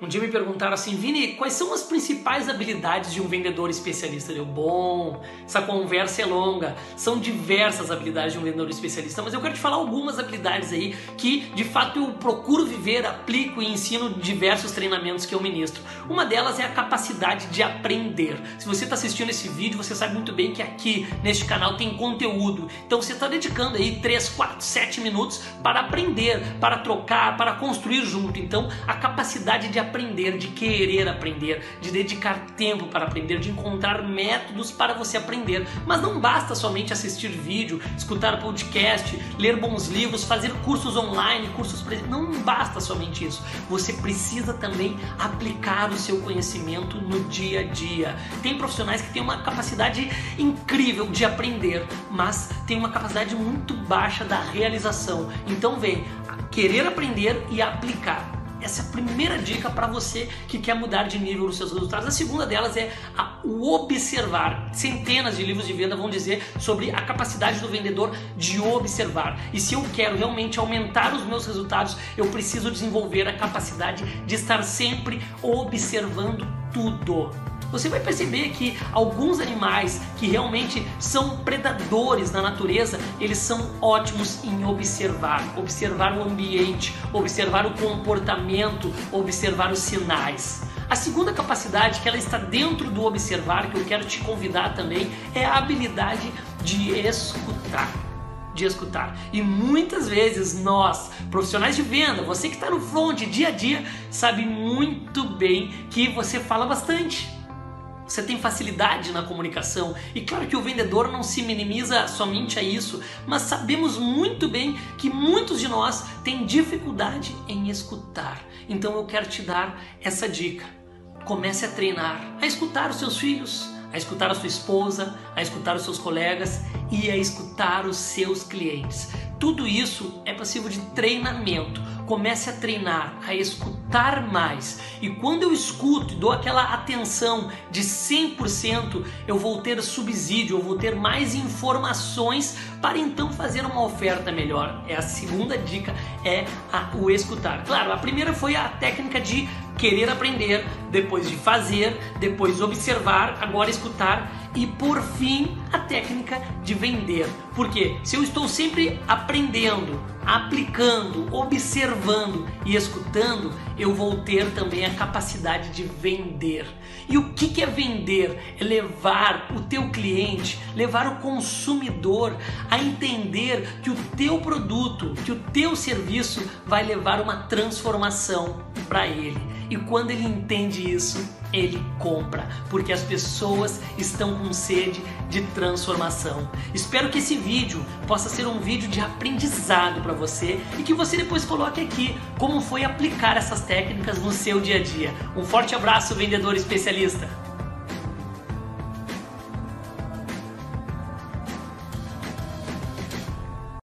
Um dia me perguntaram assim, Vini, quais são as principais habilidades de um vendedor especialista? Eu, bom, essa conversa é longa, são diversas habilidades de um vendedor especialista, mas eu quero te falar algumas habilidades aí que de fato eu procuro viver, aplico e ensino diversos treinamentos que eu ministro. Uma delas é a capacidade de aprender. Se você está assistindo esse vídeo, você sabe muito bem que aqui neste canal tem conteúdo, então você está dedicando aí 3, 4, 7 minutos para aprender, para trocar, para construir junto. Então a capacidade de aprender, de querer aprender, de dedicar tempo para aprender, de encontrar métodos para você aprender. Mas não basta somente assistir vídeo, escutar podcast, ler bons livros, fazer cursos online, cursos presenciais. Não basta somente isso. Você precisa também aplicar o seu conhecimento no dia a dia. Tem profissionais que têm uma capacidade incrível de aprender, mas tem uma capacidade muito baixa da realização. Então vem querer aprender e aplicar. Essa é a primeira dica para você que quer mudar de nível nos seus resultados. A segunda delas é a, o observar. Centenas de livros de venda vão dizer sobre a capacidade do vendedor de observar. E se eu quero realmente aumentar os meus resultados, eu preciso desenvolver a capacidade de estar sempre observando tudo você vai perceber que alguns animais que realmente são predadores na natureza, eles são ótimos em observar, observar o ambiente, observar o comportamento, observar os sinais. A segunda capacidade que ela está dentro do observar, que eu quero te convidar também, é a habilidade de escutar de escutar. E muitas vezes nós, profissionais de venda, você que está no front dia a dia, sabe muito bem que você fala bastante você tem facilidade na comunicação. E claro que o vendedor não se minimiza somente a isso, mas sabemos muito bem que muitos de nós têm dificuldade em escutar. Então eu quero te dar essa dica. Comece a treinar, a escutar os seus filhos, a escutar a sua esposa, a escutar os seus colegas e a escutar os seus clientes. Tudo isso é passivo de treinamento. Comece a treinar, a escutar mais. E quando eu escuto e dou aquela atenção de 100%, eu vou ter subsídio, eu vou ter mais informações para então fazer uma oferta melhor. É a segunda dica, é a, o escutar. Claro, a primeira foi a técnica de querer aprender, depois de fazer, depois observar, agora escutar e por fim a técnica de vender. Porque se eu estou sempre aprendendo, aplicando, observando e escutando, eu vou ter também a capacidade de vender. E o que é vender? É levar o teu cliente, levar o consumidor a entender que o teu produto, que o teu serviço vai levar uma transformação para ele. E quando ele entende isso, ele compra, porque as pessoas estão com sede de transformação. Espero que esse vídeo possa ser um vídeo de aprendizado para você e que você depois coloque aqui como foi aplicar essas técnicas no seu dia a dia. Um forte abraço, vendedor especialista!